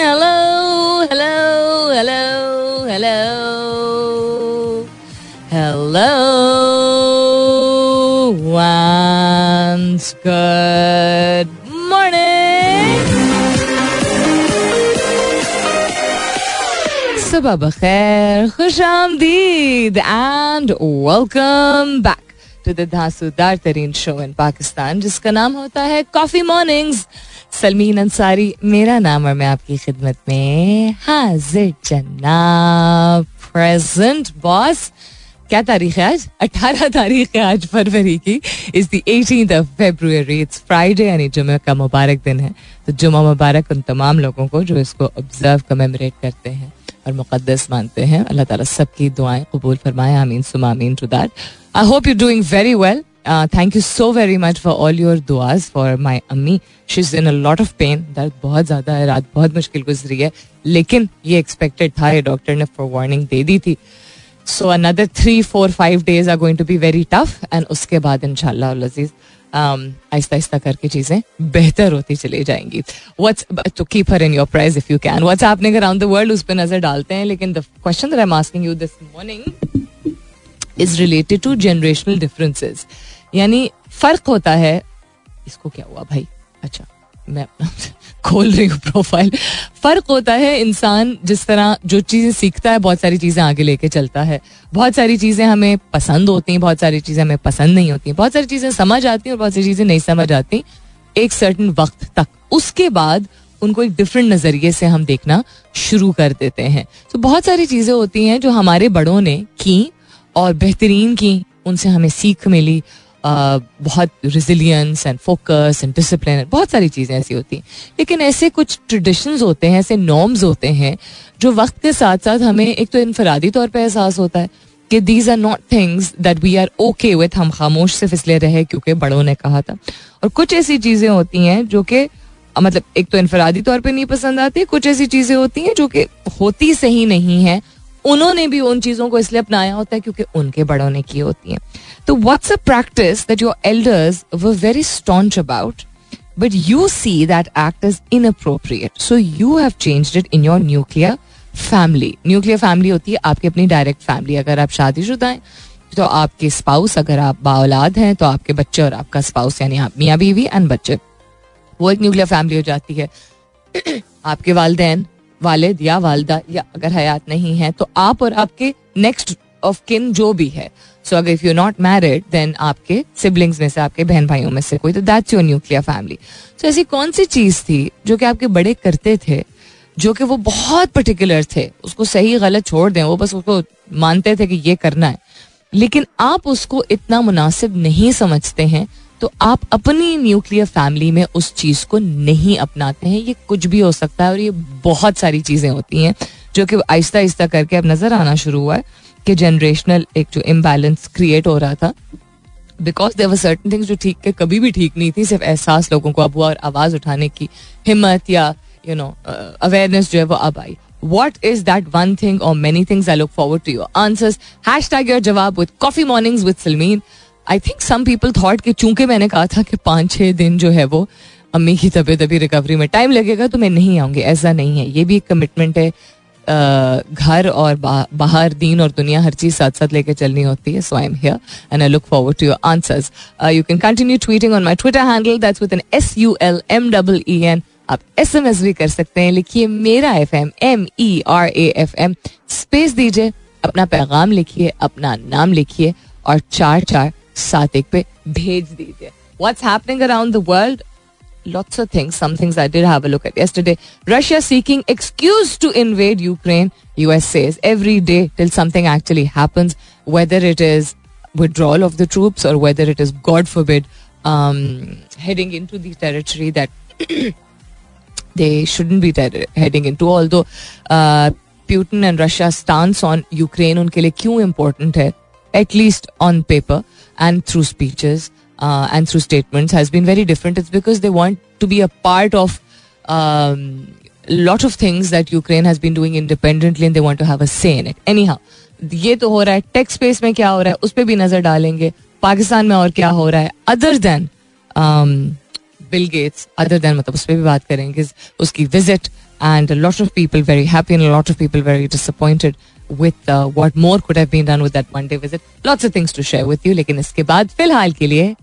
Hello, hello, hello, hello. Hello, once good सुबह बखैर खुश आमदीद and welcome back to the तरीन शो इन पाकिस्तान जिसका नाम होता है कॉफ़ी मॉर्निंग्स सलमीन अंसारी, मेरा नाम और मैं आपकी खिदमत में हाजिर जनाब प्रेजेंट बॉस क्या तारीख है आज? 18 तारीख है आज फरवरी की। Is the 18th of February it's Friday यानी जुमे का मुबारक दिन है। तो जुमा मुबारक उन तमाम लोगों को जो इसको ऑब्ज़र्व कमेमोरेट करते हैं। और मुकदस मानते हैं। अल्लाह ताला सबकी दुआएँ कबूल फरमाए। आमीन, सुमा आमीन to that I hope you doing very well thank you so very much for all your दुआज for my अम्मी she is in a lot of pain दर्द बहुत ज़्यादा है। रात बहुत मुश्किल गुजरी है। लेकिन ये एक्सपेक्टेड था। ये डॉक्टर ने फॉर वार्निंग दे दी थी। So another three four five days are going to be very tough and उसके बाद इनशाला लजीज आहिस्ता आहिस्ता करके चीज़ें बेहतर होती चली जाएँगी। What's to keep her in your prayers if you can what's happening around the world उस पर नज़र डालते हैं, लेकिन the question I am asking you this morning is related to generational differences यानी फ़र्क होता है, इसको क्या हुआ भाई? अच्छा मैं खोल रही हूँ प्रोफ़ाइल फ़र्क होता है इंसान जिस तरह जो चीज़ें सीखता है, बहुत सारी चीज़ें आगे लेके चलता है। बहुत सारी चीज़ें हमें पसंद होती हैं, बहुत सारी चीज़ें हमें पसंद नहीं होती बहुत सारी चीज़ें समझ आती हैं और बहुत सारी चीज़ें नहीं समझ आती। एक सर्टन वक्त तक। उसके बाद उनको एक डिफरेंट नज़रिए से हम देखना शुरू कर देते हैं। तो बहुत सारी चीज़ें होती हैं जो हमारे बड़ों ने की और बेहतरीन की, उनसे हमें सीख मिली। बहुत resilience and focus and discipline बहुत सारी चीज़ें ऐसी होती हैं। लेकिन ऐसे कुछ ट्रेडिशंस होते हैं, ऐसे नॉर्म्स होते हैं, जो वक्त के साथ साथ हमें एक तो इनफरादी तौर पर एहसास होता है कि these are not things that we are okay with हम खामोश सिर्फ़ इसलिए रहे क्योंकि बड़ों ने कहा था। और कुछ ऐसी चीज़ें होती हैं जो कि मतलब एक तो इनफरादी तौर पर नहीं पसंद आती, कुछ ऐसी चीज़ें होती हैं जो कि होती सही नहीं है। उन्होंने भी उन चीज़ों को इसलिए अपनाया होता है क्योंकि उनके बड़ों ने की होती हैं। तो what's a practice that your elders were very staunch about but you see that act is inappropriate so you have changed it in your nuclear family nuclear family होती है आपकी अपनी डायरेक्ट फैमिली अगर आप शादीशुदा हैं तो आपके स्पाउस अगर आप बाउलाद हैं तो आपके बच्चे और आपका स्पाउस यानी आप मियाँ बीवी एंड बच्चे। वो एक न्यूक्लियर फैमिली हो जाती है। आपके वालदेन, वालिद या वालदा, या अगर हयात नहीं है तो आप और आपके नेक्स्ट ऑफ़ किन जो भी है सो अगर if you not married then आपके सिबलिंग्स में से, आपके बहन भाइयों में से कोई तो that's your nuclear family so ऐसी कौन सी चीज़ थी जो कि आपके बड़े करते थे, जो कि वो बहुत पर्टिकुलर थे? उसको सही गलत छोड़ दें, वो बस उसको मानते थे कि ये करना है. लेकिन आप उसको इतना मुनासिब नहीं समझते हैं तो आप अपनी न्यूक्लियर फैमिली में उस चीज़ को नहीं अपनाते हैं. ये कुछ भी हो सकता है और ये बहुत सारी चीज़ें होती हैं. जो कि आहिस्ता आहिस्ता करके अब नज़र आना शुरू हुआ है कि जनरेशनल एक जो इम्बेलेंस क्रिएट हो रहा था। Because there were certain things जो ठीक के कभी भी ठीक नहीं थी, सिर्फ़ एहसास लोगों को अब हुआ और आवाज़ उठाने की हिम्मत या यू नो अवेयरनेस जो है वो अब आई। What is that one thing और many things I look forward to your answers hashtag your जवाब with coffee mornings with Salmeen I think some people thought कि चूँकि मैंने कहा था कि पाँच छः दिन जो है वो अम्मी की तबीयत अभी रिकवरी में टाइम लगेगा तो मैं नहीं आऊँगी, ऐसा नहीं है। ये भी एक कमिटमेंट है। घर और बाहर दीन और दुनिया हर चीज़ साथ साथ लेके चलनी होती है so I am here and I look forward to your answers you can continue tweeting on my Twitter handle that's with N S U L M double E N आप एस एम एस भी कर सकते हैं, लिखिए मेरा F M M E R A F M space दीजिए, अपना पैगाम लिखिए, अपना नाम लिखिए और चार चार सात एक पे भेज दीजिए. What's happening around the world? lots of things. Some things I did have a look at yesterday. Russia seeking excuse to invade Ukraine. US says every day till something actually happens, whether it is withdrawal of the troops or whether it is, God forbid, um, heading into the territory that they shouldn't be ter- heading into. Although uh, Putin and Russia's stance on Ukraine उनके लिए क्यों important है, at least on paper and through speeches. Uh, and through statements has been very different. It's because they want to be a part of um, lot of things that Ukraine has been doing independently and they want to have a say in it. Anyhow, ये तो हो रहा है tech space में क्या हो रहा है उस पर भी नजर डालेंगे पाकिस्तान में और क्या हो रहा है other than Bill Gates other than मतलब उस पर भी बात करेंगे उसकी visit and lot of people very happy and lot of people very disappointed with uh, what more could have been done with that one day visit. Lots of things to share with you. लेकिन इसके बाद फिलहाल के लिए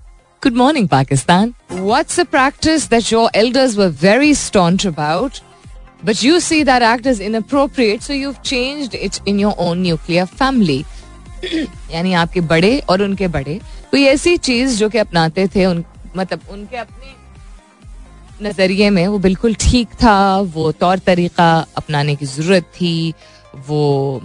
good morning Pakistan what's a practice that your elders were very staunch about but you see that act is inappropriate so you changed it in your own nuclear family यानी आपके बड़े और उनके बड़े। कोई ऐसी चीज़ जो कि अपनाते थे, उन मतलब उनके अपने नज़रिए में वो बिल्कुल ठीक था, वो तौर तरीका अपनाने की ज़रूरत थी, वो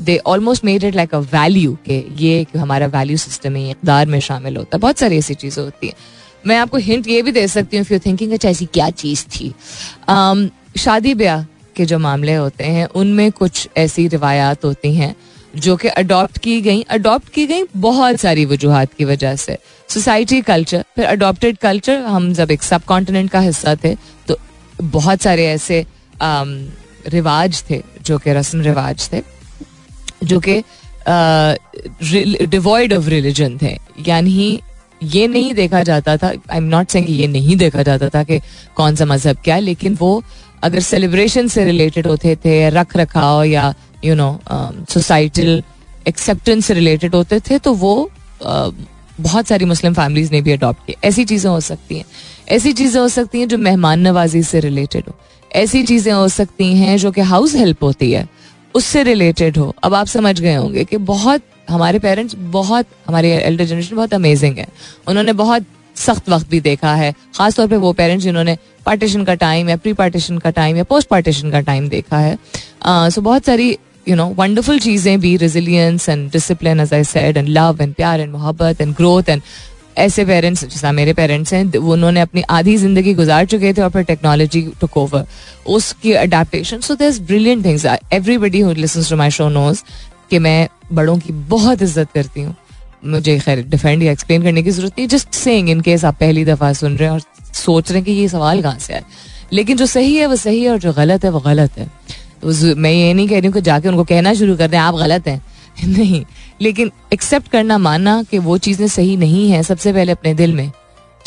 they almost made it like a value के ये हमारा वैल्यू सिस्टम है इकदार में शामिल होता है। बहुत सारी ऐसी चीज़ें होती हैं। मैं आपको हिंट ये भी दे सकती हूँ यू थिंकिंग अच्छा ऐसी क्या चीज़ थी। Um, शादी ब्याह के जो मामले होते हैं उनमें कुछ ऐसी रिवायात होती हैं जो कि अडॉप्ट की गई। अडॉप्ट की गई बहुत सारी वजूहत की वजह से। सोसाइटी कल्चर फिर अडॉप्टेड कल्चर हम जब एक सब कॉन्टिनेंट का हिस्सा थे तो बहुत सारे ऐसे um, रिवाज थे जो कि रस्म रिवाज थे। जो कि डिवॉइड ऑफ़ रिलीजन थे। यानी ये नहीं देखा जाता था आई एम नॉट सेइंग ये नहीं देखा जाता था कि कौन सा मज़हब क्या है लेकिन वो अगर सेलिब्रेशन से रिलेटेड होते थे रख रखाव या यू नो सोसाइटल एक्सेप्टेंस से रिलेटेड होते थे तो वो uh, बहुत सारी मुस्लिम फैमिलीज़ ने भी अडॉप्ट किए। ऐसी चीज़ें हो सकती हैं। ऐसी चीज़ें हो सकती हैं जो मेहमान नवाजी से रिलेटेड हो। ऐसी चीज़ें हो सकती हैं जो कि हाउस हेल्प होती है। उससे रिलेटेड हो। अब आप समझ गए होंगे कि बहुत हमारे पेरेंट्स बहुत, हमारे एल्डर जनरेशन बहुत अमेजिंग है। उन्होंने बहुत सख्त वक्त भी देखा है। खासतौर पे वो पेरेंट्स जिन्होंने पार्टीशन का टाइम या प्री पार्टीशन का टाइम या पोस्ट पार्टीशन का टाइम देखा है। सो बहुत सारी यू नो वंडरफुल चीज़ें भी resilience and discipline as I said and love and प्यार एंड मोहब्बत एंड ग्रोथ एंड ऐसे पेरेंट्स जैसा मेरे पेरेंट्स हैं उन्होंने अपनी आधी ज़िंदगी गुजार चुके थे और फिर टेक्नोलॉजी टुक ओवर उसकी adaptation so there brilliant things everybody who to my show knows कि मैं बड़ों की बहुत इज़्ज़त करती हूँ। मुझे खैर डिफेंड या एक्सप्लेन करने की ज़रूरत नहीं जस्ट सेइंग इन केस आप पहली दफ़ा सुन रहे हैं और सोच रहे हैं कि ये सवाल कहाँ से है लेकिन जो सही है, वो सही है और जो गलत है, वो गलत है। तो मैं ये नहीं कह रही हूँ कि जाके उनको कहना शुरू कर दें, आप गलत हैं। नहीं, लेकिन एक्सेप्ट करना, मानना कि वो चीज़ें सही नहीं है सबसे पहले अपने दिल में,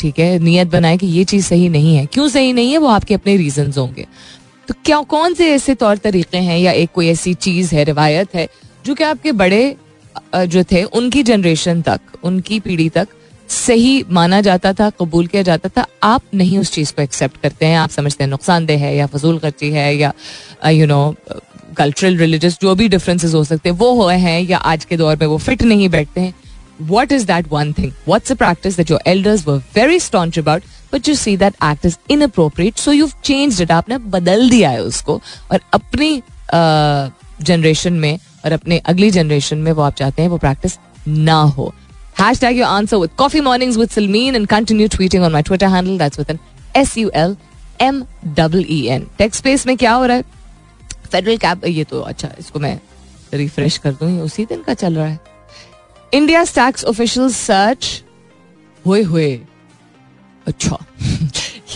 ठीक है? नियत बनाए कि ये चीज़ सही नहीं है। क्यों सही नहीं है? वो आपके अपने रीजन होंगे। तो क्या, कौन से ऐसे तौर तरीके हैं या एक कोई ऐसी चीज़ है, रिवायत है, जो कि आपके बड़े जो थे, उनकी जनरेशन तक, उनकी पीढ़ी तक सही माना जाता था, कबूल किया जाता था? आप नहीं उस चीज़ को एक्सेप्ट करते हैं। आप समझते हैं नुकसानदेह है या फजूल खर्ची है या यू नो कल्चरल रिलीजियस जो भी डिफरेंसेस हो सकते हैं, वो हुए हैं या आज के दौर में वो फिट नहीं बैठते हैं what is that one thing what's a practice that your elders were very staunch about but you see that act is inappropriate so you change it आपने बदल दिया है उसको, और अपनी जनरेशन में और अपने अगली जनरेशन में वो आप चाहते हैं वो प्रैक्टिस ना हो Hashtag your answer with Coffee Mornings with Salmeen and continue tweeting on my Twitter handle. That's with an S U L M E E N. Text space में क्या हो रहा है फेडरल कैब ये तो अच्छा इसको मैं रिफ्रेश कर दूँ उसी दिन का चल रहा है इंडिया टैक्स ऑफिशियल सर्च हुए हुए अच्छा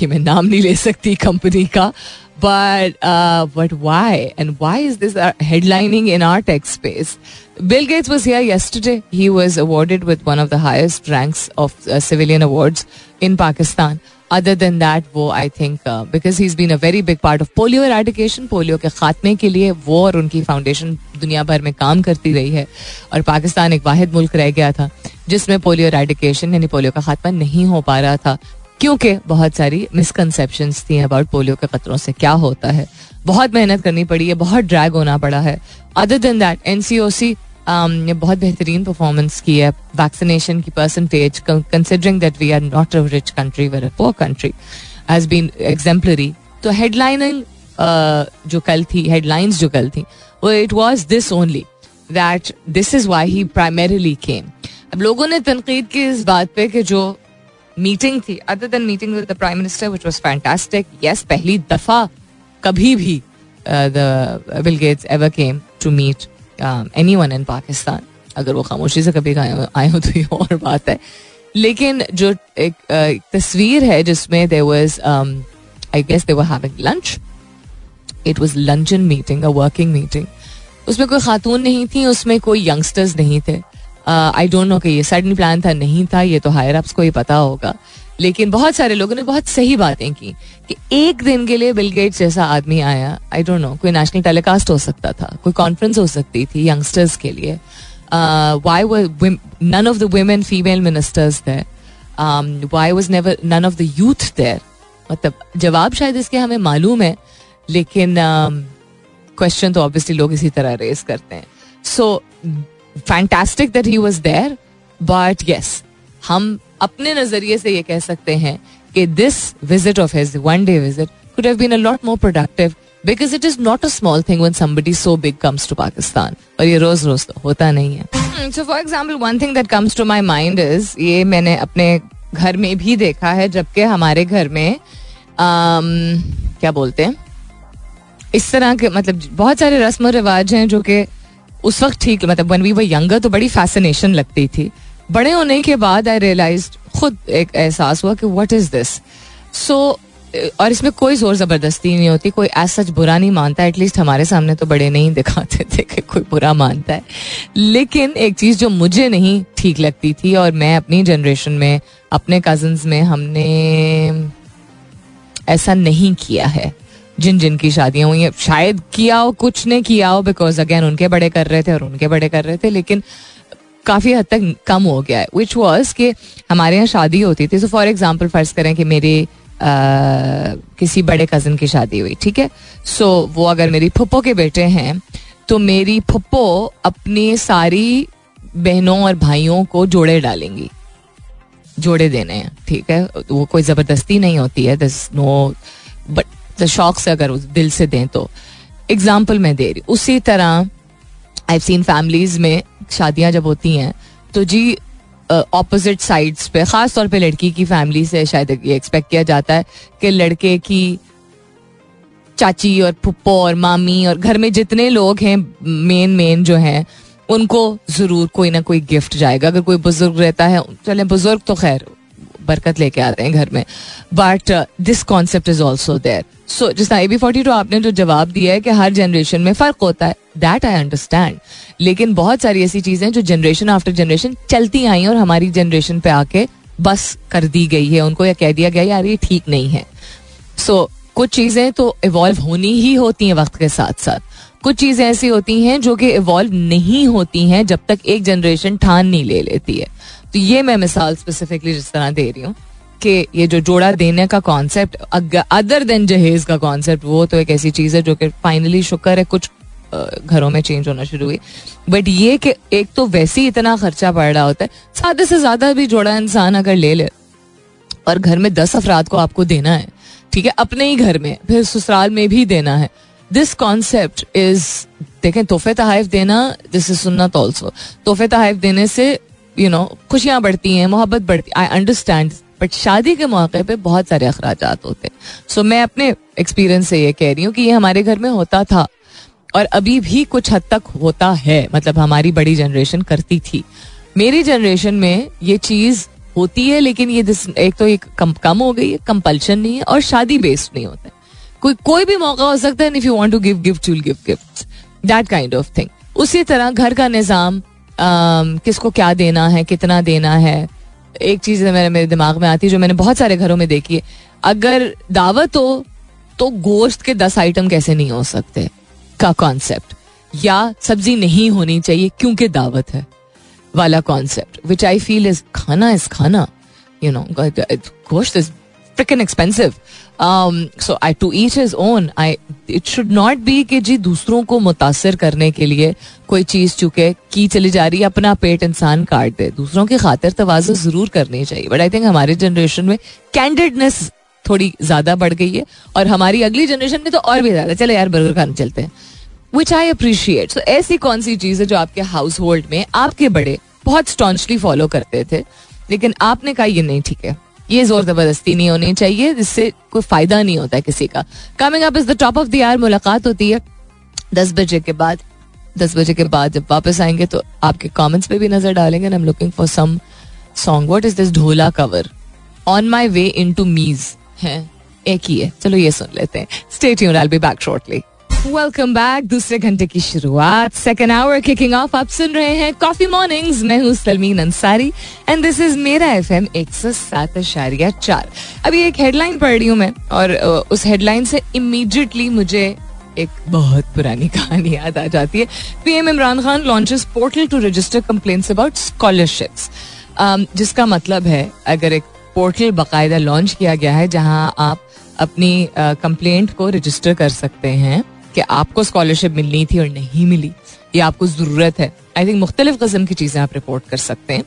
ये मैं नाम नहीं ले सकती कंपनी का But uh, but why? And why is this uh, headlining in our tech space? Bill Gates was here yesterday. He was awarded with one of the highest ranks of uh, civilian awards in Pakistan. Other than that वो I think uh, because he's been a very big part of polio eradication, polio के खात्मे के लिए वो और उनकी foundation दुनिया भर में काम करती रही है। और पाकिस्तान एक वाहिद मुल्क रह गया था जिसमें पोलियो एराडिकेशन यानी पोलियो का खात्मा नहीं हो पा रहा था क्योंकि बहुत सारी मिसकनसेप्शन थी अबाउट पोलियो के खतरों से क्या होता है। बहुत मेहनत करनी पड़ी है बहुत ड्रैग होना पड़ा है। अदर देन दैट एनसीओसी ने बहुत बेहतरीन परफॉर्मेंस की है। वैक्सीनेशन की percentage considering that we are not a rich country were a poor country has been exemplary तो हेडलाइनिंग जो कल थी हेडलाइंस जो कल थी, वो it was this only that this is why he primarily came अब लोगों ने तनकीद की इस बात पे कि जो मीटिंग थी other than meeting with the prime minister which was fantastic yes पहली दफ़ा कभी भी Bill Gates ever came to meet anyone in Pakistan अगर वो खामोशी से कभी आए हो तो ये और बात है। लेकिन जो एक, एक तस्वीर है जिसमें there was I guess they were having lunch it was luncheon meeting a working meeting उसमें कोई खातून नहीं थी उसमें कोई यंगस्टर्स नहीं थे। आई डोंट नो कि ये सडन प्लान था नहीं था ये तो हायर अप्स को ही पता होगा। लेकिन बहुत सारे लोगों ने बहुत सही बातें की कि एक दिन के लिए बिल गेट्स जैसा आदमी आया आई डोंट नो कोई नेशनल टेलीकास्ट हो सकता था कोई कॉन्फ्रेंस हो सकती थी यंगस्टर्स के लिए। Why none of the women female ministers थे why was never none of the youth there मतलब जवाब शायद इसके हमें मालूम है लेकिन क्वेश्चन um, तो ऑब्वियसली लोग इसी तरह रेस करते हैं। So fantastic that he was there but yes हम अपने नज़रिए से ये कह सकते हैं कि this visit of his one day visit could have been a lot more productive because it is not a small thing when somebody so big comes to Pakistan और ये रोज रोज तो होता नहीं है। So for example one thing that comes to my mind is ये मैंने अपने घर में भी देखा है जबकि हमारे घर में आम, क्या बोलते हैं? इस तरह के मतलब बहुत सारे रस्म रिवाज हैं जो कि उस वक्त ठीक मतलब वन वी वो यंगर तो बड़ी फैसिनेशन लगती थी। बड़े होने के बाद आई रियलाइज़ खुद एक एहसास हुआ कि वट इज़ दिस सो और इसमें कोई ज़ोर ज़बरदस्ती नहीं होती, कोई ऐसा सच बुरा नहीं मानता एटलीस्ट हमारे सामने तो बड़े नहीं दिखाते थे कि कोई बुरा मानता है। लेकिन एक चीज़ जो मुझे नहीं ठीक लगती थी, और मैं अपनी जनरेशन में, अपने कजन्स में हमने ऐसा नहीं किया है। जिन जिन की शादियाँ हुई शायद किया हो, कुछ ने किया हो बिकॉज़ अगेन उनके बड़े कर रहे थे और उनके बड़े कर रहे थे, लेकिन काफ़ी हद तक कम हो गया है विच वॉज़ कि हमारे यहाँ शादी होती थी। सो फॉर एग्ज़ाम्पल फ़र्ज़ करें कि मेरे किसी बड़े कज़न की शादी हुई, ठीक है? सो वो अगर मेरी फुप्पो के बेटे हैं तो मेरी फुप्पो अपनी सारी बहनों और भाइयों को जोड़े डालेंगी। जोड़े देने हैं, ठीक है? वो कोई ज़बरदस्ती नहीं होती है दिस नो बट द शौक से अगर उस दिल से दें तो। एग्ज़ाम्पल मैं दे रही उसी तरह आई सीन फैमिलीज़ में शादियाँ जब होती हैं तो जी ऑपोजिट साइड्स पे, खास तौर पे लड़की की फैमिली से शायद ये एक्सपेक्ट किया जाता है कि लड़के की चाची और पुप्पो और मामी और घर में जितने लोग हैं मेन मेन जो हैं, उनको ज़रूर कोई ना कोई गिफ्ट जाएगा। अगर कोई बुज़ुर्ग रहता है, चले बुज़ुर्ग तो खैर बरकत लेके आते हैं घर में। But this concept is also there so जिस ए बी फोर्टी टू आपने जो जवाब दिया है कि हर जनरेशन में फ़र्क होता है दैट आई अंडरस्टैंड लेकिन बहुत सारी ऐसी चीज़ें जो जनरेशन आफ्टर जनरेशन चलती आई और हमारी जनरेशन पे आके बस कर दी गई है। उनको यह कह दिया गया यार ये ठीक नहीं है। सो so, कुछ चीज़ें तो इवॉल्व होनी ही होती हैं वक्त के साथ साथ कुछ चीज़ें ऐसी होती हैं जो कि इवॉल्व नहीं होती हैं जब तक एक जनरेशन ठान नहीं ले लेती है। तो ये मैं मिसाल स्पेसिफिकली जिस तरह दे रही हूँ कि ये जो जोड़ा देने का कॉन्सेप्ट अदर देन जहेज का कॉन्सेप्ट वो तो एक ऐसी चीज़ है जो कि फाइनली शुक्र है, कुछ घरों में चेंज होना शुरू हुई। बट ये कि एक तो वैसे ही इतना खर्चा पड़ रहा होता है, सादे से ज़्यादा भी जोड़ा इंसान अगर ले ले और घर में दस अफराद को आपको देना है, ठीक है, अपने ही घर में, फिर ससुराल में भी देना है दिस कॉन्सेप्ट इज़ देखें तोहफे तहाइफ देना दिस इज़ सुन्नत ऑल्सो तोहफे तहाइफ देने से यू नो खुशियाँ बढ़ती हैं मोहब्बत बढ़ती आई अंडरस्टैंड बट शादी के मौके पे बहुत सारे अखराज होते हैं. सो so, मैं अपने एक्सपीरियंस से ये कह रही हूँ कि ये हमारे घर में होता था. और अभी भी कुछ हद तक होता है. मतलब हमारी बड़ी जनरेशन करती थी. मेरी जनरेशन में ये चीज़ होती है लेकिन ये एक तो एक कम कम हो गई है कंपल्शन नहीं है और शादी बेस्ड नहीं होता है. कोई कोई भी मौका हो सकता है if you want to give gift you give gift that kind of thing उसी तरह घर का निज़ाम किसको क्या देना है, कितना देना है, एक चीज़ मेरे मेरे दिमाग में आती है जो मैंने बहुत सारे घरों में देखी है। अगर दावत हो तो गोश्त के दस आइटम कैसे नहीं हो सकते? का कॉन्सेप्ट या सब्ज़ी नहीं होनी चाहिए क्योंकि दावत है, वाला concept which I feel is खाना इज़ खाना. यू नो गोश्त is freaking expensive so I to each his own I it should not be कि जी दूसरों को मुतासर करने के लिए कोई चीज़ चुके की चली जा रही है, अपना पेट इंसान काट दे। दूसरों की खातिर तोज़ो ज़रूर करनी चाहिए। बट आई थिंक हमारे जनरेशन में कैंडिडनेस थोड़ी ज़्यादा बढ़ गई है और हमारी अगली जनरेशन में तो और भी ज़्यादा। चले यार बर्गर खाने चलते हैं। विच आई अप्रिशिएट सो ऐसी कौन सी चीज़ है जो आपके हाउस होल्ड में, आपके बड़े बहुत स्टॉन्चली फॉलो करते थे, लेकिन आपने कहा ये नहीं ठीक है। ये ज़ोर ज़बरदस्ती नहीं होनी चाहिए, जिससे कोई फ़ायदा नहीं होता किसी का। Coming up is the top of the year मुलाकात होती है दस बजे के बाद। दस बजे के बाद जब वापस आएँगे तो आपके कमेंट्स पे भी नज़र डालेंगे I am looking for some song what is this Dhola cover on my way in to मीज है, एक ही है। चलो ये सुन लेते हैं। Stay tune I be back shortly welcome back दूसरे घंटे की शुरुआत. सेकेंड आवर किकिंग ऑफ़ आप सुन रहे हैं कॉफ़ी मॉर्निंग्स मैं हूँ Salmeen Ansari. And this is मेरा एफ़ एम एक सौ सात अशारिया चार. अभी एक हेडलाइन पढ़ रही हूँ मैं. और उस हेडलाइन से इमीडिएटली मुझे एक बहुत पुरानी कहानी याद आ जाती है. PM Imran Khan launches portal to register complaints about scholarships जिसका मतलब है, अगर एक पोर्टल बाकायदा लॉन्च किया गया है जहाँ आप अपनी कंप्लेंट को रजिस्टर कर सकते हैं कि आपको स्कॉलरशिप मिलनी थी और नहीं मिली, या आपको ज़रूरत है। आई थिंक मुख्तलिफ़ कस्म की चीज़ें आप रिपोर्ट कर सकते हैं।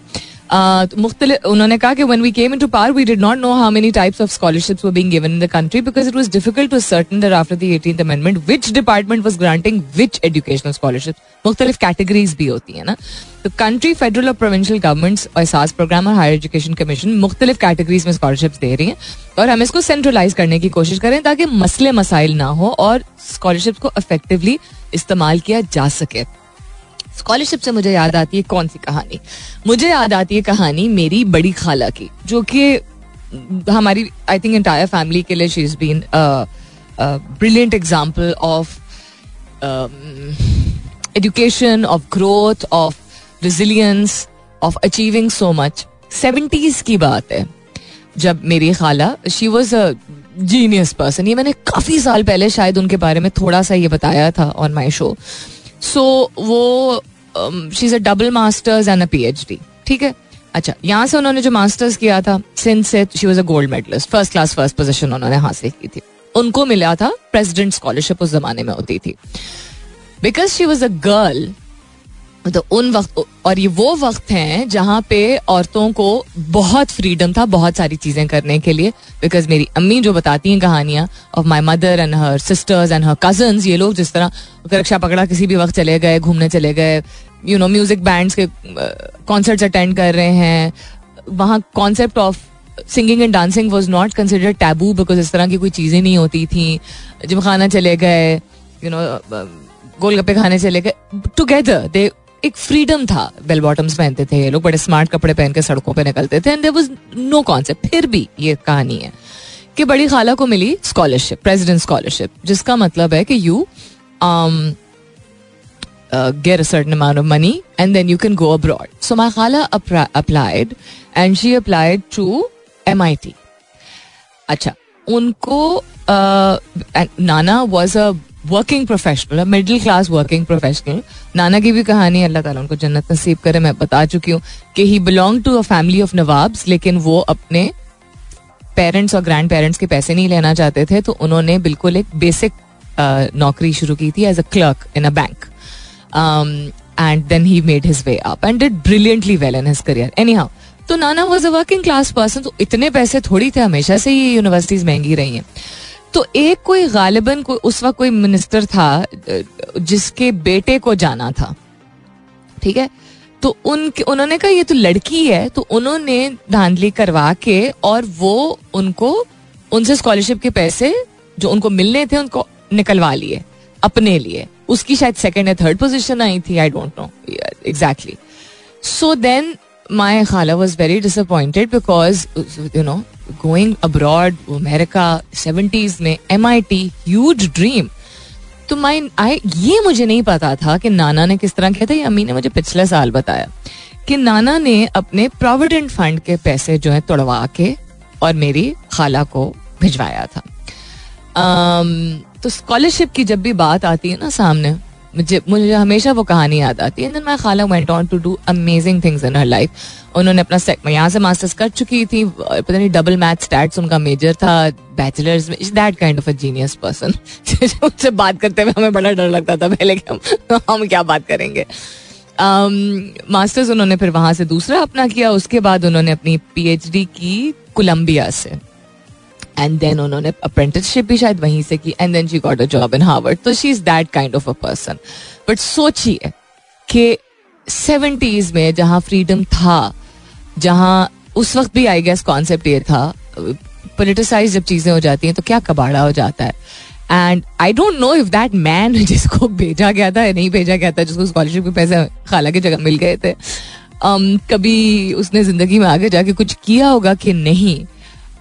मुख्तलिफ़ उन्होंने कहा कि when we came in to power we did not know how many types of scholarships were being given in the country because it was difficult to certain that after the 18th amendment which department was granting which educational scholarship मुख्तलिफ़ categories भी होती है ना। तो country federal और provincial governments Ehsaas programme और higher education commission मुख्तलिफ़ categories में स्कॉलरशिप दे रही हैं और हम इसको सेंट्रलाइज करने की कोशिश करें ताकि मसले मसाइल ना हो और स्कॉलरशिप को इफेक्टिवली इस्तेमाल किया जा सके। स्कॉलरशिप से मुझे याद आती है कौन सी कहानी? मुझे याद आती है कहानी मेरी बड़ी खाला की, जो कि हमारी आई थिंक एंटायर फैमिली के लिए she is been brilliant example of education of growth of resilience of achieving so much seventies की बात है, जब मेरी खाला she was a genius person ये मैंने काफ़ी साल पहले शायद उनके बारे में थोड़ा सा ये बताया था ऑन माई शो सो वो she is a double masters and a PhD ठीक है? अच्छा यहाँ से उन्होंने जो मास्टर्स किया था सिंस से she was a gold medalist first class first position उन्होंने हासिल की थी। उनको मिला था प्रेसिडेंट स्कॉलरशिप उस जमाने में होती थी। Because she was a girl तो उन वक्त और ये वो वक्त हैं जहाँ पे औरतों को बहुत फ्रीडम था बहुत सारी चीज़ें करने के लिए। बिकॉज़ मेरी अम्मी जो बताती हैं कहानियाँ of my mother and her sisters and her cousin ये लोग जिस तरह रक्षा पकड़ा किसी भी वक्त चले गए, घूमने चले गए यू नो म्यूज़िक बैंड्स के कॉन्सर्ट्स अटेंड कर रहे हैं। वहाँ concept of singing and dancing was not consider taboo because इस तरह की कोई चीज़ें नहीं होती थी। जिम खाना चले गए यू नो गोलगप्पे खाने चले गए। टुगेदर दे एक फ्रीडम था बेल बॉटम्स पहनते थे ये लोग बड़े स्मार्ट कपड़े पहन के सड़कों पे निकलते थे and there was no concept फिर भी ये कहानी है कि बड़ी खाला को मिली स्कॉलरशिप प्रेसिडेंट स्कॉलरशिप जिसका मतलब है कि you get a certain amount of money and then you can go abroad. So my khala applied and she applied to MIT. अच्छा उनको नाना was a working professional middle class working professional नाना की भी कहानी अल्लाह ताला उनको जन्नत नसीब करे, मैं बता चुकी हूँ कि he belong to a family of nawabs लेकिन वो अपने पेरेंट्स और ग्रैंड पेरेंट्स के पैसे नहीं लेना चाहते थे तो उन्होंने बिल्कुल एक बेसिक नौकरी शुरू की थी as a clerk in a bank and then he made his way up and did brilliantly well in his career anyhow तो नाना was a working class person तो इतने पैसे थोड़ी थे, हमेशा से ही यूनिवर्सिटीज महँगी रही हैं। तो एक कोई गालिबन, कोई उस वक्त कोई मिनिस्टर था जिसके बेटे को जाना था, ठीक है? तो उन उन्होंने कहा, ये तो लड़की है। तो उन्होंने धांधली करवा के और वो उनको, उनसे स्कॉलरशिप के पैसे, जो उनको मिलने थे, उनको निकलवा लिए, अपने लिए। उसकी शायद सेकेंड या थर्ड पोजिशन आई थी I don't know exactly so then my खाला was very disappointed because you know going abroad America seventies में M I T huge dream तो माई आई ये मुझे नहीं पता था कि नाना ने किस तरह किया था ये अम्मी ने मुझे पिछले साल बताया कि नाना ने अपने प्रोविडेंट फंड के पैसे जो है तोड़वा के और मेरी खाला को भिजवाया था। Um, तो स्कॉलरशिप की जब भी बात आती है ना सामने मुझे मुझे हमेशा वो कहानी याद आती है। मैं खाला went on to do amazing things in her life उन्होंने अपना यहाँ से मास्टर्स कर चुकी थी। पता नहीं डबल मैथ स्टैट्स उनका मेजर था। बैचलर्स में is that kind of a genius person उनसे बात करते हुए हमें बड़ा डर लगता था पहले कि हम हम क्या बात करेंगे। मास्टर्स um, उन्होंने फिर वहाँ से दूसरा अपना किया। उसके बाद उन्होंने अपनी पीएचडी की कोलंबिया से। एंड देन उन्होंने अप्रेंटिसशिप भी शायद वहीं से की and then she got a job in Harvard तो she is that kind of a person but सोचिए कि सेवेंटीज में जहाँ फ्रीडम था जहाँ उस वक्त भी आई गेस कॉन्सेप्ट ये था पोलिटिसाइज जब चीज़ें हो जाती हैं तो क्या कबाड़ा हो जाता है? And I don't know if that man जिसको भेजा गया था या नहीं भेजा गया था जिसको स्कॉलरशिप के पैसे खाला की जगह मिल गए थे um, कभी उसने ज़िंदगी में आगे जाके कुछ किया होगा कि नहीं?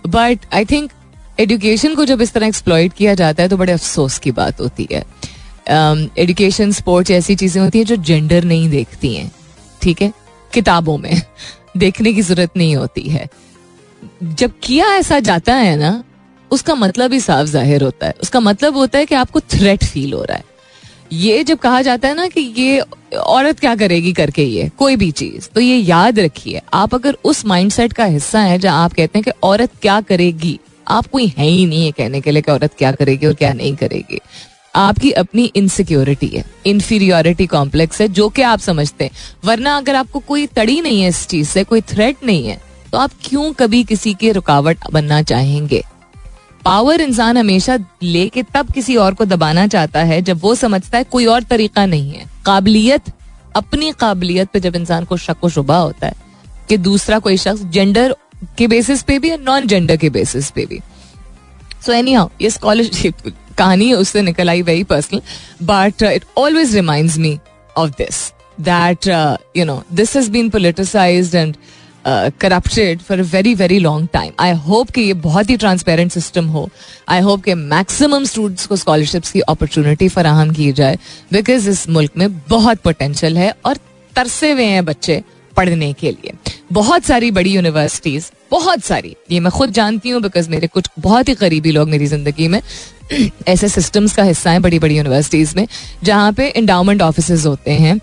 बट आई थिंक एजुकेशन को जब इस तरह एक्सप्लॉइट किया जाता है तो बड़े अफसोस की बात होती है। एजुकेशन स्पोर्ट्स ऐसी चीज़ें होती हैं जो जेंडर नहीं देखती हैं, ठीक है? किताबों में देखने की ज़रूरत नहीं होती है। जब किया ऐसा जाता है ना, उसका मतलब ही साफ़ ज़ाहिर होता है। उसका मतलब होता है कि आपको थ्रेट फील हो रहा है। ये जब कहा जाता है ना कि ये औरत क्या करेगी करके ये, कोई भी चीज़ तो ये याद रखिए, आप अगर उस माइंडसेट का हिस्सा है जहाँ आप कहते हैं कि औरत क्या करेगी आप कोई है ही नहीं है कहने के लिए कि औरत क्या करेगी और क्या नहीं करेगी। आपकी अपनी इनसिक्योरिटी है इंफीरियोरिटी कॉम्प्लेक्स है, जो कि आप समझते हैं। वरना अगर आपको कोई तड़ी नहीं है इस चीज़ से, कोई थ्रेट नहीं है तो आप क्यों कभी किसी के रुकावट बनना चाहेंगे? पावर इंसान हमेशा लेके तब किसी और को दबाना चाहता है जब वो समझता है कोई और तरीका नहीं है। काबिलियत, अपनी काबिलियत पे जब इंसान को शक व शुबा होता है कि दूसरा कोई शख्स जेंडर के बेसिस पे भी या नॉन जेंडर के बेसिस पे भी. सो एनी हाउ ये स्कॉलरशिप कहानी उससे निकल आई very personal but it always remind me of this that you know this has been politicised and corrupted for a very very long time I hope कि ये बहुत ही ट्रांसपेरेंट सिस्टम हो. I hope कि maximum students को scholarships की opportunity फराहम की जाए बिकॉज़ इस मुल्क में बहुत पोटेंशियल है और तरसे हुए हैं बच्चे पढ़ने के लिए। बहुत सारी बड़ी यूनिवर्सिटीज बहुत सारी। ये मैं खुद जानती हूँ बिकॉज़ मेरे कुछ बहुत ही करीबी लोग मेरी ज़िंदगी में ऐसे सिस्टम्स का हिस्सा है बड़ी बड़ी यूनिवर्सिटीज में, जहाँ पे इंडाउमेंट ऑफ़िस होते हैं।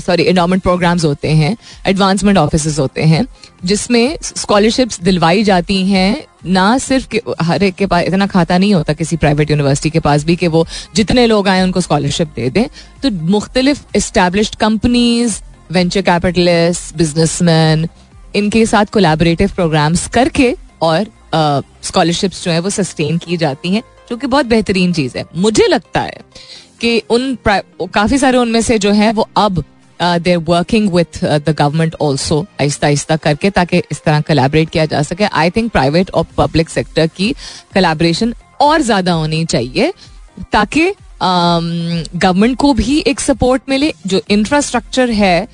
सॉरी इंडाउमेंट प्रोग्राम्स होते हैं एडवांसमेंट ऑफ़िस होते हैं, जिसमें स्कॉलरशिप्स दिलवाई जाती हैं। ना सिर्फ़ हर एक के पास, इतना खाता नहीं होता किसी प्राइवेट यूनिवर्सिटी के पास भी कि वो जितने लोग आए उनको स्कॉलरशिप दे दें। तो मुख्तलिफ़ establish companies venture capitalist businessman इनके साथ कोलैबोरेटिव प्रोग्राम्स करके और स्कॉलरशिप्स uh, जो है वो सस्टेन की जाती हैं जो कि बहुत बेहतरीन चीज़ है। मुझे लगता है कि उन काफ़ी सारे उनमें से जो है वो अब there working with the government also आहिस्ता आहिस्ता करके ताकि इस तरह कलेबरेट किया जा सके। आई थिंक प्राइवेट और पब्लिक सेक्टर की कलेबरेशन और ज़्यादा होनी चाहिए ताकि गवर्नमेंट um, को भी एक सपोर्ट मिले जो इंफ्रास्ट्रक्चर है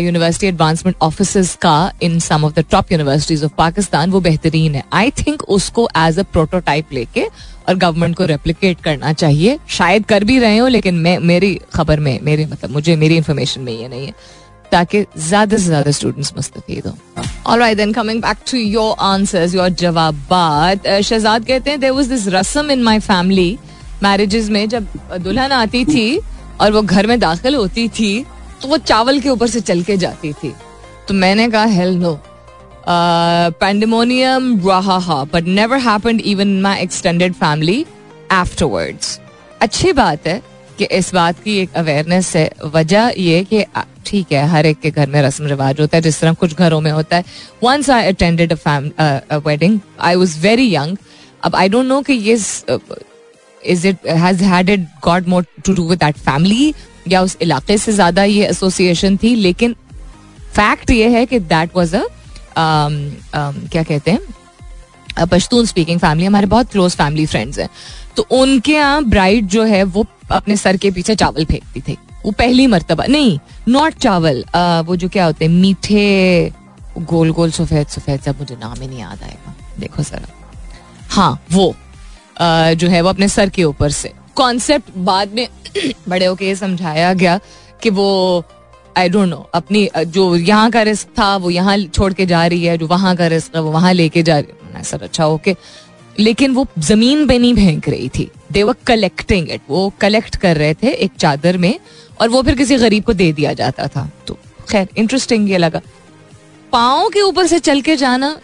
यूनिवर्सिटी एडवांसमेंट ऑफ़िस का in some of the top universities of Pakistan वो बेहतरीन है। आई थिंक उसको एज अ प्रोटोटाइप लेके और गवर्नमेंट को रेप्लिकेट करना चाहिए। शायद कर भी रहे हो लेकिन मैं मेरी खबर में मेरे मतलब मुझे मेरी इन्फॉर्मेशन में ये नहीं है। ताकि ज़्यादा से ज़्यादा स्टूडेंट्स मुस्तफ़ हो। Alright then coming back to your answers your जवाबात। Shahzad कहते हैं देर वॉज़ दिस रस्म इन माई फैमिली मैरिजेस में जब दुल्हन आती थी और वो घर में दाखिल होती थी तो वो चावल के ऊपर से चल के जाती थी। तो मैंने कहा हेल नो पेंडेमोनियम रहा but never happened even my extended family afterwards अच्छी बात है कि इस बात की एक अवेयरनेस है। वजह ये कि ठीक है, हर एक के घर में रस्म रिवाज होता है, जिस तरह कुछ घरों में होता है। Once I attended wedding I was very young अब आई डोंट नो कि ये is it has had it got more to do with that family या उस इलाके से ज़्यादा ये एसोसिएशन थी? लेकिन फैक्ट ये है कि दैट वॉज़ अ क्या कहते हैं? पश्तून स्पीकिंग फैमिली हमारे बहुत क्लोज फैमिली फ्रेंड्स हैं। तो उनके यहाँ ब्राइड जो है वो अपने सर के पीछे चावल फेंकती थी। वो पहली मरतबा नहीं नॉट चावल आ, वो जो क्या होते हैं मीठे गोल गोल सफ़ेद सफ़ेद सब मुझे नाम ही नहीं याद आएगा। देखो सर हाँ वो। जो है वो अपने सर के ऊपर से। कॉन्सेप्ट बाद में बड़े होके समझाया गया कि वो आई डोंट नो अपनी जो यहाँ का रिस्क था, वो यहाँ छोड़ के जा रही है, जो वहाँ का रिस्क है, वो वहाँ लेके जा रही है। सर अच्छा ओके लेकिन वो ज़मीन पे नहीं फेंक रही थी। दे वर कलेक्टिंग इट वो कलेक्ट कर रहे थे एक चादर में और वो फिर किसी गरीब को दे दिया जाता था। तो खैर इंटरेस्टिंग ये लगा। पाओ के ऊपर से चल के जाना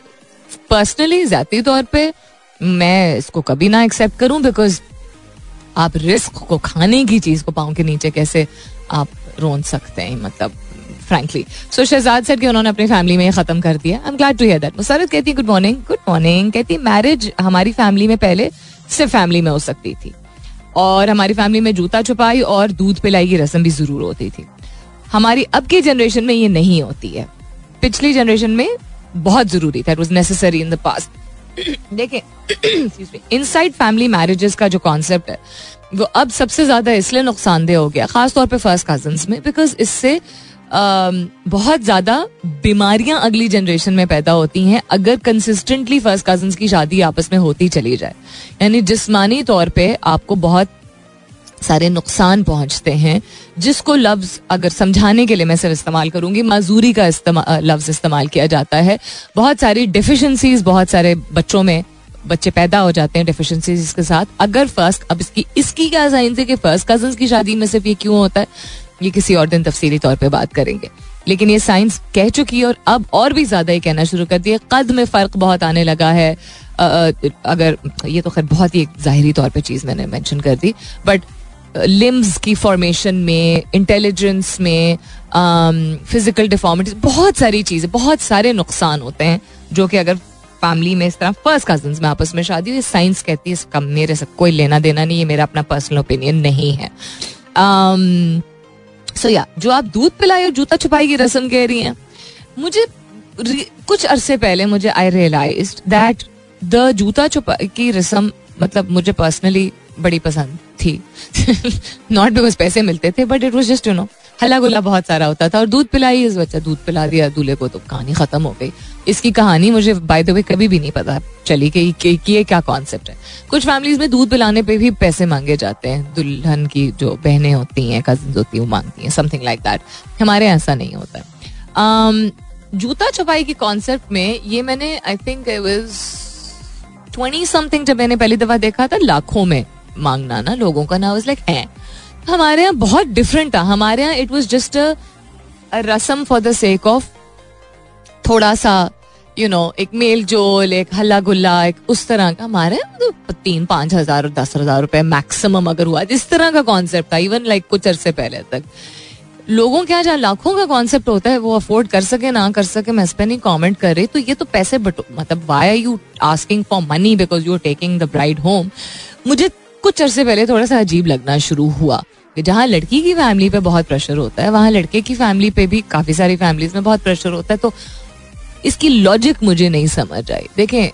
पर्सनली जाती तौर पे मैं इसको कभी ना एक्सेप्ट करूँ बिकॉज़ आप रिस्क को खाने की चीज़ को पाओ के नीचे कैसे आप रोन सकते हैं मतलब फ्रेंकली सो शहजाद सर कि उन्होंने अपनी फैमिली में खत्म कर दिया। I am glad to hear that Musarrat कहती है गुड मॉर्निंग गुड मॉर्निंग कहती मैरिज हमारी फैमिली में पहले सिर्फ़ फैमिली में हो सकती थी और हमारी फैमिली में जूता छुपाई और दूध पिलाई की रस्म भी ज़रूर होती थी। हमारी अब की जनरेशन में ये नहीं होती है। पिछली जनरेशन में बहुत ज़रूरी था। It was necessary in the past देखें इनसाइड फैमिली मैरिजेस का जो कॉन्सेप्ट है, वो अब सबसे ज़्यादा इसलिए नुकसानदेह हो गया, खासतौर पर फ़र्स्ट कज़न में बिकॉज़ इससे बहुत ज़्यादा बीमारियाँ अगली जनरेशन में पैदा होती हैं, अगर कंसिस्टेंटली फ़र्स्ट कज़न की शादी आपस में होती चली जाए। यानी जिस्मानी तौर पे आपको बहुत सारे नुकसान पहुँचते हैं, जिसको लफ्ज अगर समझाने के लिए मैं सिर्फ़ इस्तेमाल करूँगी, माजूरी का लफ्ज इस्तेमाल किया जाता है। बहुत सारी डिफिशंसीज बहुत सारे बच्चों में बच्चे पैदा हो जाते हैं डिफिशंसीज के साथ। अगर फ़र्स्ट अब इसकी इसकी क्या साइंस है कि फ़र्स्ट कज़न की शादी में सिर्फ़ ये क्यों होता है? ये किसी और दिन तफसीली तौर पर बात करेंगे। लेकिन ये साइंस कह चुकी है और अब और भी ज़्यादा ये कहना शुरू कर दिया। कद में फ़र्क बहुत आने लगा है। अगर, ये तो खैर बहुत ही जाहिरी तौर पे चीज़ मैंने मेंशन कर दी। बट लिम्स की फॉर्मेशन में इंटेलिजेंस में फ़िज़िकल डिफॉर्मिटीज बहुत सारी चीज़ें, बहुत सारे नुकसान होते हैं, जो कि अगर फैमिली में इस तरह फ़र्स्ट कज़न में आपस में शादी हुई साइंस कहती है इसका मेरे से कोई लेना देना नहीं है मेरा अपना पर्सनल ओपिनियन नहीं है। सो या जो आप दूध पिलाए जूता छुपाई की रस्म कह रही हैं। मुझे कुछ अरसे पहले मुझे आई रियलाइज़ दैट द जूता छुपाई की रस्म मतलब मुझे पर्सनली बड़ी पसंद थी। नॉट बिकॉज़ पैसे मिलते थे but it was just you know हल्ला गुल्ला बहुत सारा होता था और दूध पिलाई इस बच्चा दूध पिला दिया दूल्हे को तो कहानी खत्म हो गई। इसकी कहानी मुझे बाय द वे कभी भी नहीं पता चली कि ये क्या कॉन्सेप्ट है। कुछ फैमिलीज़ में दूध पिलाने पे भी पैसे मांगे जाते हैं। दुल्हन की जो बहनें होती हैं कजिन होती हैं वो मांगती हैं समथिंग लाइक दैट हमारे ऐसा नहीं होता। Um, जूता छपाई के कॉन्सेप्ट में ये मैंने आई थिंक ट्वेंटी समथिंग जब मैंने पहली दफ़ा देखा था लाखों में। मांगना ना लोगों का ना लाइक है। हमारे यहाँ बहुत डिफरेंट था। हमारे यहाँ इट वॉज़ जस्ट रसम फॉर द सेक ऑफ़ थोड़ा सा यू नो एक मेल जोल, एक हल्ला गुल्ला, एक उस तरह का। हमारे तो तीन, पाँच हज़ार, दस हज़ार रुपए मैक्सिमम अगर हुआ इस तरह का कॉन्सेप्ट था इवन लाइक कुछ अरसे पहले तक। लोगों के यहाँ लाखों का कॉन्सेप्ट होता है, वो अफोर्ड कर सके, ना कर सके, मैं इस पर नहीं कॉमेंट कर रही। तो ये तो पैसे बटो मतलब why are you asking for money because you are taking the bride home मुझे कुछ अरसे पहले थोड़ा सा अजीब लगना शुरू हुआ जहाँ लड़की की फैमिली पे बहुत प्रेशर होता है, वहाँ लड़के की फैमिली पे भी काफ़ी सारी फैमिलीज़ में बहुत प्रेशर होता है तो इसकी लॉजिक मुझे नहीं समझ आई। देखें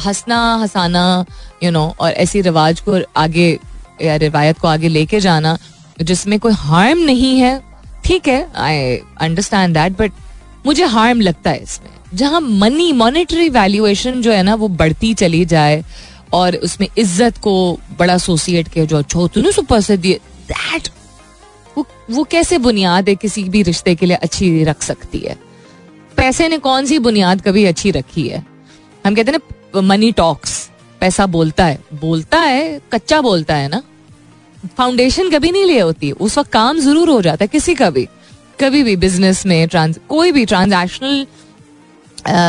हंसना, हंसाना यू नो और ऐसी रिवाज को आगे या रिवायत को आगे लेके जाना जिसमें कोई हार्म नहीं है, ठीक है आई अंडरस्टैंड दैट बट मुझे हार्म लगता है इसमें। जहाँ मनी मॉनेटरी वैल्यूएशन जो है ना, वो बढ़ती चली जाए और उसमें इज़्ज़त को बड़ा एसोसिएट किया जो अच्छा तूने सुपर से दिए। दैट वो वो कैसे बुनियाद है किसी भी रिश्ते के लिए अच्छी रख सकती है? पैसे ने कौन सी बुनियाद कभी अच्छी रखी है? हम कहते हैं ना मनी टॉक्स पैसा बोलता है। बोलता है, कच्चा बोलता है ना? फाउंडेशन कभी नहीं ले होती, उस वक्त काम ज़रूर हो जाता है, किसी का भी। कभी भी बिज़नेस में ट्रांस कोई भी ट्रांजैक्शनल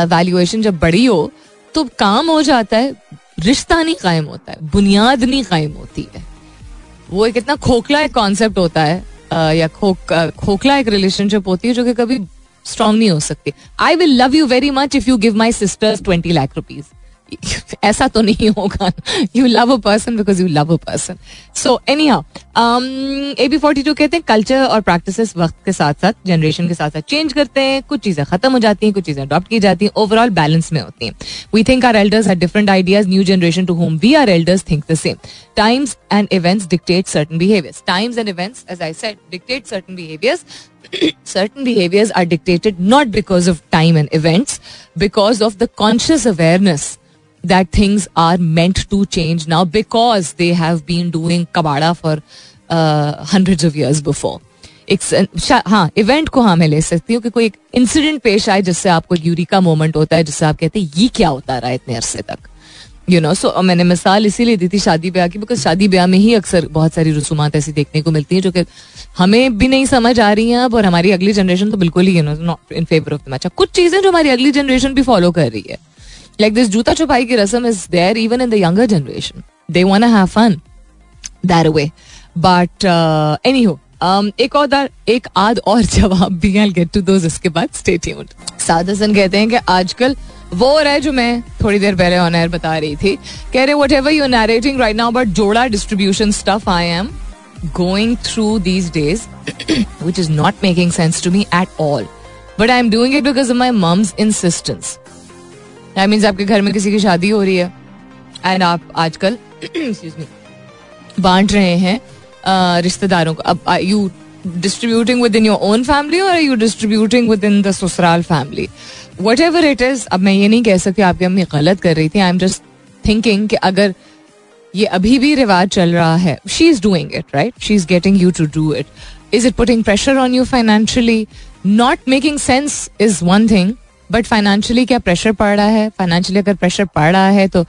वैल्यूएशन जब बड़ी हो तो काम हो जाता है रिश्ता नहीं कायम होता है, बुनियाद नहीं कायम होती है। वो एक इतना खोखला एक कॉन्सेप्ट होता है या खोख खोखला एक रिलेशनशिप होती है जो कि कभी स्ट्रांग नहीं हो सकती। I will love you very much if you give my sisters twenty lakh rupees ऐसा तो नहीं होगा you love a person because you love a person so anyhow A B forty two कहते हैं कल्चर और प्रैक्टिस वक्त के साथ साथ जनरेशन के साथ साथ चेंज करते हैं। कुछ चीज़ें खत्म हो जाती हैं, कुछ चीज़ें अडॉप्ट की जाती हैं। ओवरऑल बैलेंस में होती हैं। We think are elders have different ideas new generation to whom we are elders think the same times and events dictate certain behaviours times and events as I said dictate certain behaviours certain behaviors are dictated not because of time and events, because of the conscious awareness that things are meant to change now because they have been doing kabada for uh, hundreds of years before. एक हाँ event को हाँ मैं ले सकती हूँ कि कोई एक इंसिडेंट पेश आए जिससे आपको यूरिका मोमेंट होता है जिससे आप कहते हैं ये क्या होता रहा है इतने अरसे तक यू नो सो मैंने मिसाल इसीलिए दी थी शादी ब्याह की बिकॉज़ शादी ब्याह में ही अक्सर बहुत सारी रसूमात ऐसी देखने को मिलती हैं जो कि हमें भी नहीं समझ आ रही हैं अब और हमारी अगली जनरेशन तो बिल्कुल ही you know not in favour of the match कुछ चीज़ें जो हमारी अगली जनरेशन भी फॉलो कर रही है लाइक दिस जूता छुपाई की रसम is there even in the younger generation they want have fun their way but anyhow Um, एक और एक आद और जवाब भी आई गेट टू इसके बाद स्टे ट्यून्ड कहते हैं कि आजकल वो और है जो मैं थोड़ी देर पहले ऑन एयर बता रही थी कह रहे whatever you narrating right now but जोड़ा distribution stuff I am going through these days which is not making sense to me at all but I am doing it because of my mum's insistence I mean आपके घर में किसी की शादी हो रही है। एंड आप आजकल बांट रहे हैं रिश्तेदारों को। अब you distributing within your own family और you distributing within the sasural family whatever it is अब मैं ये नहीं कह सकती आपकी अम्मी गलत कर रही थी। आई एम जस्ट थिंकिंग कि अगर ये अभी भी रिवाज चल रहा है she is doing it right she is getting you to do it is it putting pressure on you financially not making sense is one thing but financially क्या प्रेशर पड़ रहा है? फाइनेंशियली अगर प्रेशर पड़ रहा है तो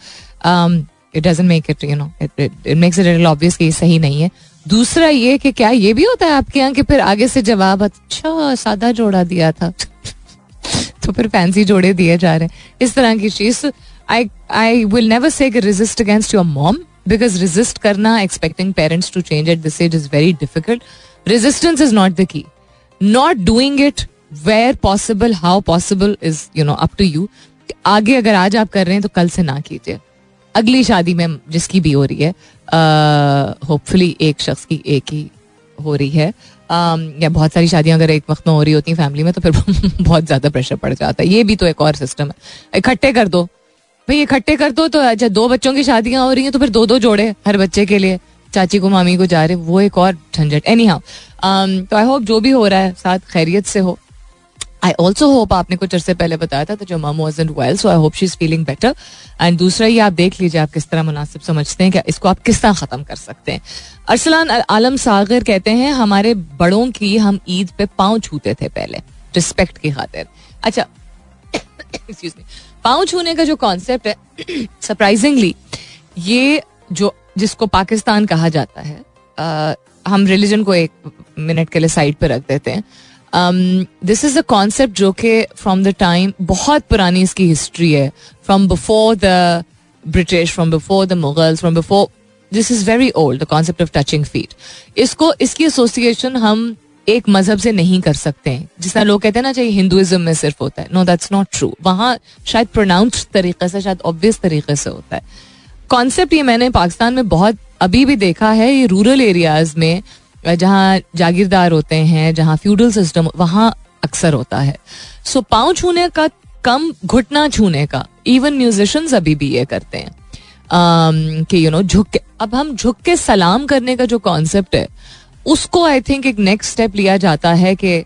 it doesn't make it you know it makes it obvious कि ये सही नहीं है। दूसरा ये कि क्या ये भी होता है आपके यहाँ कि फिर आगे से जवाब अच्छा सादा जोड़ा दिया था। तो फिर फैंसी जोड़े दिए जा रहे हैं। इस तरह की चीज़। I I will never say resist against your mom because resist करना expecting parents to change at this age is very difficult resistance is not the key not doing it where possible how possible is you know up to you आगे अगर आज आप कर रहे हैं तो कल से ना कीजिए। अगली शादी में जिसकी भी हो रही है होपफुली एक शख्स की एक ही हो रही है। या बहुत सारी शादियाँ अगर एक वक्त में हो रही होती हैं फैमिली में तो फिर बहुत ज़्यादा प्रेशर पड़ जाता है। ये भी तो एक और सिस्टम है। इकट्ठे कर दो। भाई, इकट्ठे कर दो तो अच्छा दो बच्चों की शादियाँ हो रही हैं तो फिर दो दो जोड़े हर बच्चे के लिए। चाची को, मामी को जा रहे वो एक और झंझट। एनी हाउ तो आई होप जो भी हो रहा है, साथ खैरियत से हो। आई ऑल्सो होप आपने कुछ अर्से पहले बताया था जो mum was and well so I hope she is feeling better and दूसरा ये आप देख लीजिए आप किस तरह मुनासिब समझते हैं कि इसको आप किस तरह ख़त्म कर सकते हैं। अरसलान आलम सागर कहते हैं हमारे बड़ों की हम ईद पे पाँव छूते थे पहले। रिस्पेक्ट की खातिर। अच्छा एक्सक्यूज मी पाँव छूने का जो कॉन्सेप्ट है सरप्राइजिंगली ये जो जिसको पाकिस्तान कहा जाता है आ, हम रिलीजन को एक मिनट के लिए साइड पे रख देते हैं। दिस इज़ अ कॉन्सेप्ट जो कि फ्रॉम द टाइम बहुत पुरानी इसकी हिस्ट्री है. From before the British from before the Mughals from before this is very old the concept of touching feet इसको, इसकी एसोसिएशन हम एक मज़हब से नहीं कर सकते हैं। जिस तरह लोग कहते हैं ना चाहिए हिंदुइज्म में सिर्फ़ होता है। नो दैट्स नॉट ट्रू वहाँ शायद प्रोनाउंस तरीके से, शायद ऑब्वियस तरीके से होता है। कॉन्सेप्ट ये मैंने पाकिस्तान में बहुत अभी भी देखा है, ये रूरल एरियाज़ में जहाँ जागीरदार होते हैं जहाँ फ्यूडल सिस्टम वहाँ अक्सर होता है। सो so, पाँव छूने का कम घुटना छूने का इवन म्यूजिशियंस अभी भी ये करते हैं। um, कि यू नो झुक के अब हम झुक के सलाम करने का जो कॉन्सेप्ट है उसको आई थिंक एक नेक्स्ट स्टेप लिया जाता है कि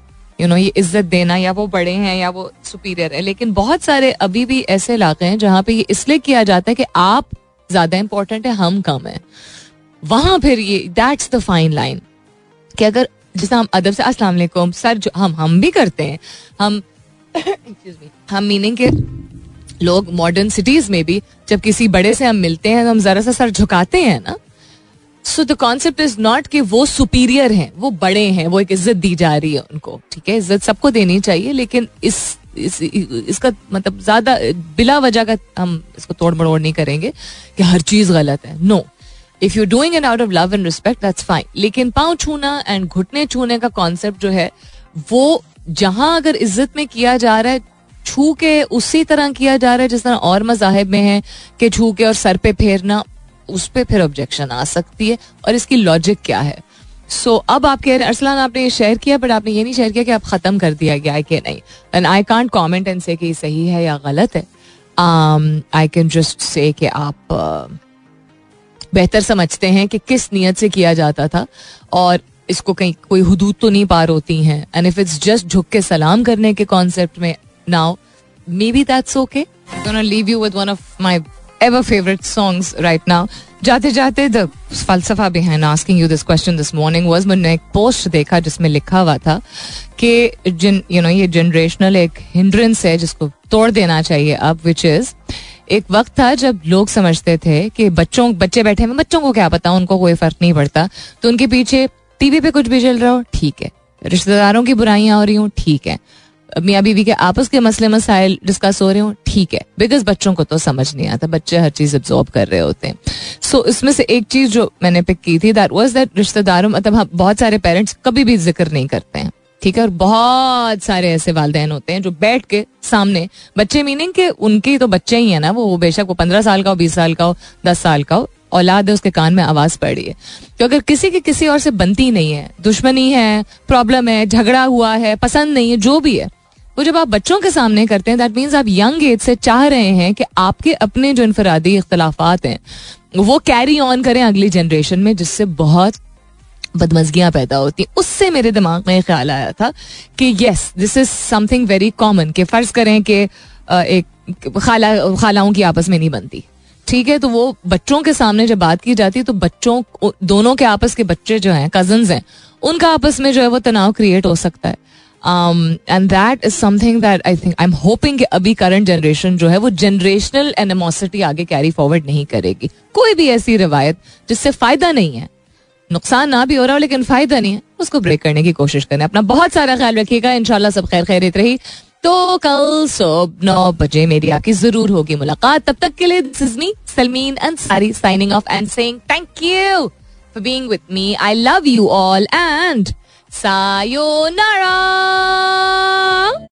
यू नो ये इज़्ज़त देना या वो बड़े हैं या वो सुपीरियर है। लेकिन बहुत सारे अभी भी ऐसे इलाके हैं जहाँ पे ये इसलिए किया जाता है कि आप ज़्यादा इंपॉर्टेंट है हम कम है। वहाँ फिर ये दैट्स द फाइन लाइन कि अगर जैसे हम अदब से वालेकुम सर जो हम हम भी करते हैं। हम हम मीनिंग के लोग मॉडर्न सिटीज़ में भी जब किसी बड़े से हम मिलते हैं तो हम जरा सा सर झुकाते हैं ना। So the concept is not कि वो सुपीरियर हैं वो बड़े हैं वो एक इज़्ज़त दी जा रही है उनको ठीक है? इज़्ज़त सबको देनी चाहिए लेकिन इस, इस इसका मतलब ज़्यादा बिला वजह का हम इसको तोड़ मड़ोड़ नहीं करेंगे कि हर चीज़ गलत है। No no. If you doing it out of love and respect that's fine लेकिन पाँव छूना एंड घुटने छूने का कॉन्सेप्ट जो है वो जहाँ अगर इज़्ज़त में किया जा रहा है छू के उसी तरह किया जा रहा है जिस तरह और मजाहब में है कि छू के और सर पे फेरना उस पर फिर ऑब्जेक्शन आ सकती है। और इसकी लॉजिक क्या है? सो so, अब आप कह रहे अरसलान आपने ये शेयर किया बट आपने ये नहीं शेयर किया कि आप खत्म कर दिया गया है कि नहीं। And I can't comment and say कि सही है या गलत है। आई कैन जस्ट से कि आप uh, बेहतर समझते हैं कि किस नीयत से किया जाता था और इसको कहीं कोई हदूद तो नहीं पार होती हैं। एंड इफ़ इट्स जस्ट झुक के सलाम करने के कॉन्सेप्ट में now maybe that's okay leave you with one of my ever favourite songs right now जाते जाते the फलसफा behind asking you this question this morning was मैंने एक पोस्ट देखा जिसमें लिखा हुआ था कि जिन यू नो ये जनरेशनल एक हिंड्रेंस है जिसको तोड़ देना चाहिए अब विच इज़ एक वक्त था जब लोग समझते थे कि बच्चों बच्चे बैठे हैं बच्चों को क्या पता उनको कोई फ़र्क नहीं पड़ता। तो उनके पीछे टीवी पे कुछ भी चल रहा हो ठीक है। रिश्तेदारों की बुराइयाँ हो रही हूँ ठीक है। मियाँ बीवी के आपस के मसले मसाइल डिस्कस हो रहे हो ठीक है। बिकॉज़ बच्चों को तो समझ नहीं आता बच्चे हर चीज़ एब्जॉर्ब कर रहे होते हैं। सो so, इसमें से एक चीज़ जो मैंने पिक की थी दैट वाज दैट रिश्तेदारों मतलब बहुत सारे पेरेंट्स कभी भी ज़िक्र नहीं करते हैं। ठीक है? और बहुत सारे ऐसे वालदेन होते हैं जो बैठ के सामने, बच्चे मीनिंग के उनके तो बच्चे ही है ना, वो बेशक वो पंद्रह साल का हो, बीस साल का हो, दस साल का हो, औलाद है, उसके कान में आवाज़ पड़ रही है। तो अगर किसी की किसी और से बनती नहीं है, दुश्मनी है प्रॉब्लम है, झगड़ा हुआ है, पसंद नहीं है, जो भी है, वो जब आप बच्चों के सामने करते हैं दैट मीन्स आप यंग एज से चाह रहे हैं कि आपके अपने जो इनफरादी इख्तलाफात हैं, वो कैरी ऑन करें अगली जनरेशन में, जिससे बहुत बदमजगियाँ पैदा होती उससे मेरे दिमाग में ख्याल आया था कि yes this is something very common कि फ़र्ज़ करें कि एक खाला, खालाओं की आपस में नहीं बनती। ठीक है तो वो बच्चों के सामने जब बात की जाती है तो बच्चों दोनों के आपस के बच्चे जो हैं कज़न हैं, उनका आपस में जो है वो तनाव क्रिएट हो सकता है। And that is something that I think I am hoping अभी करंट जनरेशन जो है, वो जनरेशनल एनिमोसिटी आगे कैरी फॉरवर्ड नहीं करेगी। कोई भी ऐसी रिवायत जिससे फ़ायदा नहीं है नुकसान ना भी हो रहा हो, लेकिन फ़ायदा नहीं है। उसको ब्रेक करने की कोशिश करें। अपना बहुत सारा ख्याल रखिएगा। इनशाला सब खैर खैरित रही। तो कल सुबह नौ बजे मेरी आपकी ज़रूर होगी मुलाकात। तब तक के लिए this is me Salmeen Ansari signing off and saying thank you for being with me I love you all and sayonara!